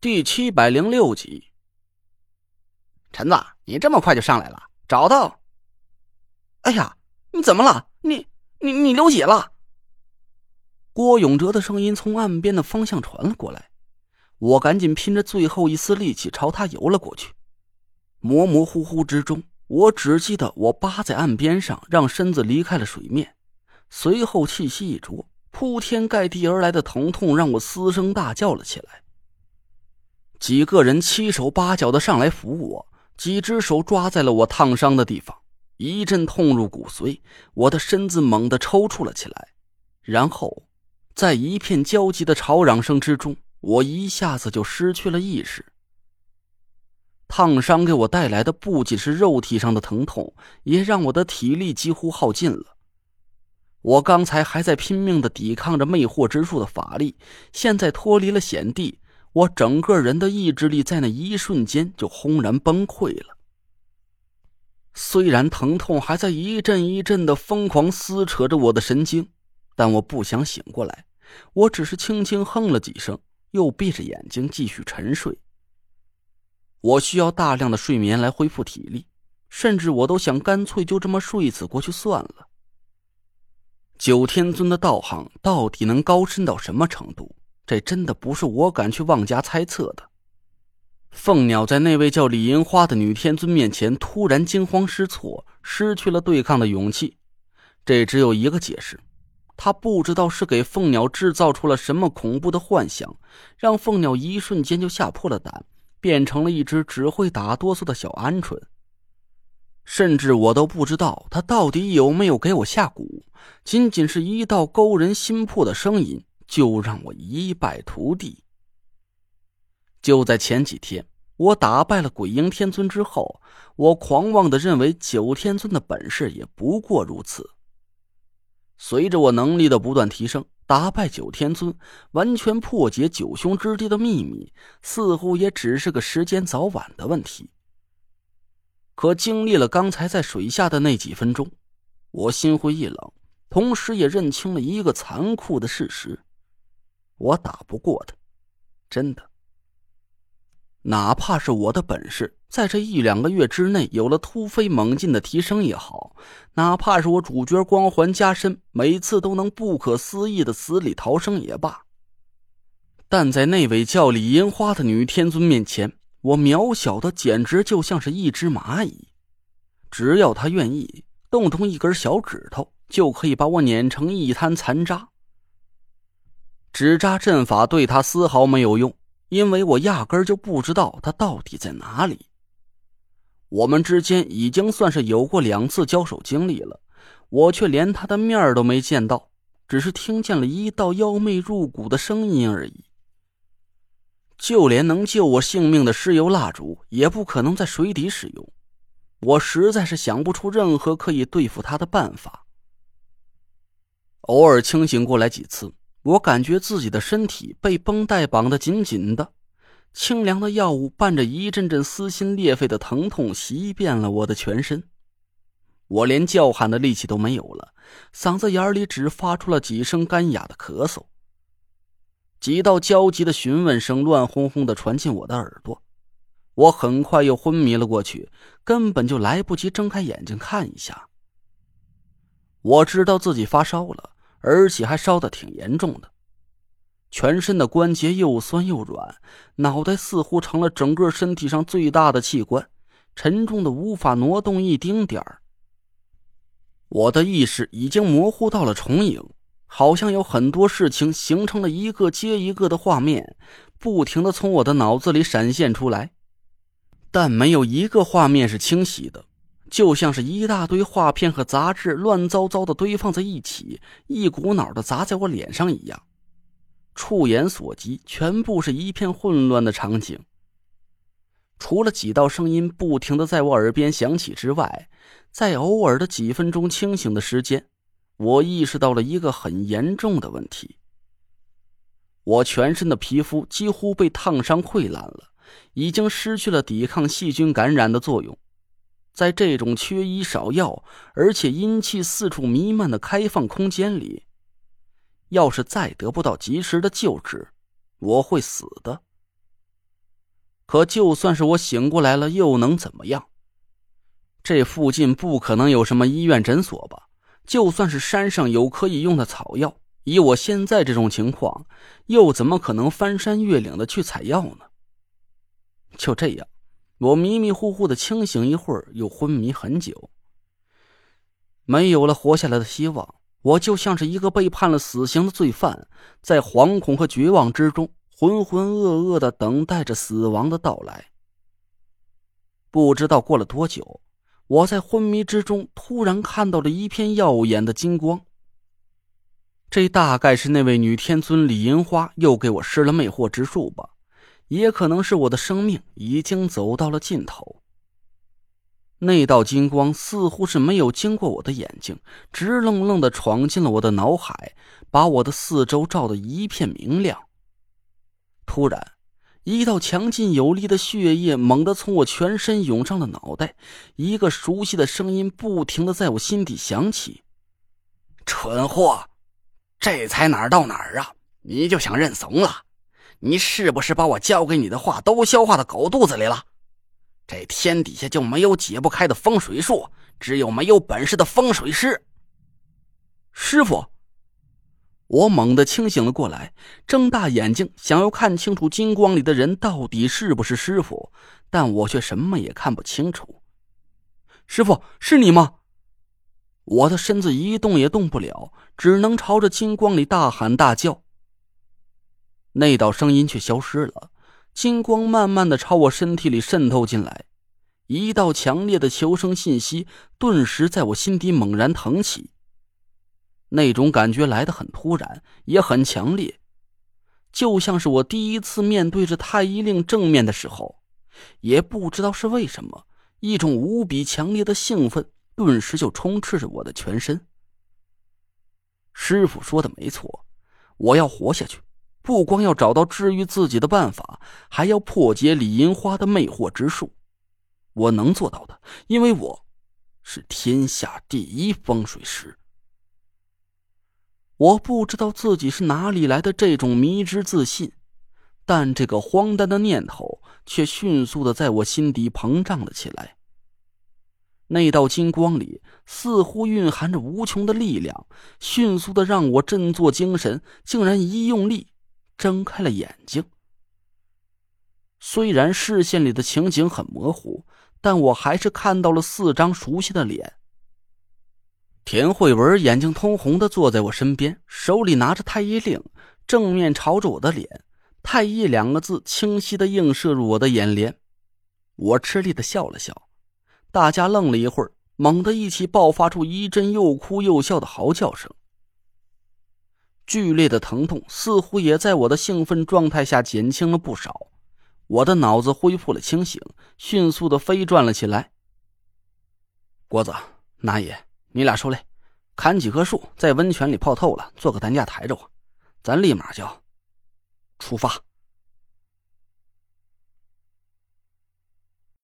第七百零六集，陈子，你这么快就上来了？找到？哎呀，你怎么了？你你你流血了？郭永哲的声音从岸边的方向传了过来，我赶紧拼着最后一丝力气朝他游了过去。模模糊糊之中，我只记得我扒在岸边上，让身子离开了水面，随后气息一着，铺天盖地而来的疼痛让我嘶声大叫了起来。几个人七手八脚的上来扶我，几只手抓在了我烫伤的地方，一阵痛入骨髓，我的身子猛地抽搐了起来，然后，在一片焦急的吵嚷声之中，我一下子就失去了意识。烫伤给我带来的不仅是肉体上的疼痛，也让我的体力几乎耗尽了。我刚才还在拼命的抵抗着魅惑之术的法力，现在脱离了险地。我整个人的意志力在那一瞬间就轰然崩溃了。虽然疼痛还在一阵一阵的疯狂撕扯着我的神经，但我不想醒过来。我只是轻轻哼了几声，又闭着眼睛继续沉睡。我需要大量的睡眠来恢复体力，甚至我都想干脆就这么睡死过去算了。九天尊的道行到底能高深到什么程度？这真的不是我敢去妄加猜测的。凤鸟在那位叫李银花的女天尊面前突然惊慌失措，失去了对抗的勇气。这只有一个解释：他不知道是给凤鸟制造出了什么恐怖的幻想，让凤鸟一瞬间就吓破了胆，变成了一只只会打哆嗦的小鹌鹑。甚至我都不知道他到底有没有给我下蛊，仅仅是一道勾人心魄的声音。就让我一败涂地。就在前几天，我打败了鬼婴天尊之后，我狂妄的认为九天尊的本事也不过如此。随着我能力的不断提升，打败九天尊，完全破解九凶之地的秘密，似乎也只是个时间早晚的问题。可经历了刚才在水下的那几分钟，我心灰意冷，同时也认清了一个残酷的事实。我打不过他，真的。哪怕是我的本事在这一两个月之内有了突飞猛进的提升也好，哪怕是我主角光环加深，每次都能不可思议的死里逃生也罢，但在那位叫李银花的女天尊面前，我渺小的简直就像是一只蚂蚁。只要她愿意，动动一根小指头，就可以把我碾成一滩残渣。纸扎阵法对他丝毫没有用，因为我压根就不知道他到底在哪里。我们之间已经算是有过两次交手经历了，我却连他的面都没见到，只是听见了一道妖媚入骨的声音而已。就连能救我性命的尸油蜡烛，也不可能在水底使用。我实在是想不出任何可以对付他的办法。偶尔清醒过来几次。我感觉自己的身体被绷带绑得紧紧的，清凉的药物伴着一阵阵撕心裂肺的疼痛袭遍了我的全身，我连叫喊的力气都没有了，嗓子眼里只发出了几声干哑的咳嗽。几道焦急的询问声乱哄哄的传进我的耳朵，我很快又昏迷了过去，根本就来不及睁开眼睛看一下。我知道自己发烧了。而且还烧得挺严重的，全身的关节又酸又软，脑袋似乎成了整个身体上最大的器官，沉重的无法挪动一丁点儿。我的意识已经模糊到了重影，好像有很多事情形成了一个接一个的画面，不停的从我的脑子里闪现出来，但没有一个画面是清晰的。就像是一大堆画片和杂志乱糟糟的堆放在一起，一股脑的砸在我脸上一样。触眼所及，全部是一片混乱的场景。除了几道声音不停的在我耳边响起之外，在偶尔的几分钟清醒的时间，我意识到了一个很严重的问题：我全身的皮肤几乎被烫伤溃烂了，已经失去了抵抗细菌感染的作用。在这种缺医少药，而且阴气四处弥漫的开放空间里，要是再得不到及时的救治，我会死的。可就算是我醒过来了，又能怎么样？这附近不可能有什么医院诊所吧？就算是山上有可以用的草药，以我现在这种情况，又怎么可能翻山越岭的去采药呢？就这样，我迷迷糊糊的清醒一会儿，又昏迷很久，没有了活下来的希望。我就像是一个被判了死刑的罪犯，在惶恐和绝望之中，浑浑噩噩的等待着死亡的到来。不知道过了多久，我在昏迷之中突然看到了一片耀眼的金光。这大概是那位女天尊李银花又给我施了魅惑之术吧，也可能是我的生命已经走到了尽头。那道金光似乎是没有经过我的眼睛，直愣愣的闯进了我的脑海，把我的四周照得一片明亮。突然，一道强劲有力的血液猛地从我全身涌上了脑袋，一个熟悉的声音不停的在我心底响起：“蠢货，这才哪儿到哪儿啊？你就想认怂了？你是不是把我教给你的话都消化到狗肚子里了？”这天底下就没有解不开的风水术，只有没有本事的风水师。师傅，我猛地清醒了过来，睁大眼睛想要看清楚金光里的人到底是不是师傅，但我却什么也看不清楚。师傅，是你吗？我的身子一动也动不了，只能朝着金光里大喊大叫。那道声音却消失了。金光慢慢的朝我身体里渗透进来，一道强烈的求生信息顿时在我心底猛然腾起。那种感觉来得很突然，也很强烈，就像是我第一次面对着太医令正面的时候。也不知道是为什么，一种无比强烈的兴奋顿时就充斥着我的全身。师傅说的没错，我要活下去。不光要找到治愈自己的办法，还要破解李银花的魅惑之术。我能做到的，因为我是天下第一风水师。我不知道自己是哪里来的这种迷之自信，但这个荒诞的念头却迅速的在我心底膨胀了起来。那道金光里似乎蕴含着无穷的力量，迅速的让我振作精神，竟然一用力。睁开了眼睛，虽然视线里的情景很模糊，但我还是看到了四张熟悉的脸。田慧文眼睛通红的坐在我身边，手里拿着太医令，正面朝着我的脸，“太医”两个字清晰的映射入我的眼帘。我吃力的笑了笑，大家愣了一会儿，猛地一起爆发出一阵又哭又笑的嚎叫声。剧烈的疼痛似乎也在我的兴奋状态下减轻了不少，我的脑子恢复了清醒，迅速的飞转了起来。郭子、那也，你俩受累，砍几棵树，在温泉里泡透了，做个担架抬着我，咱立马就出发。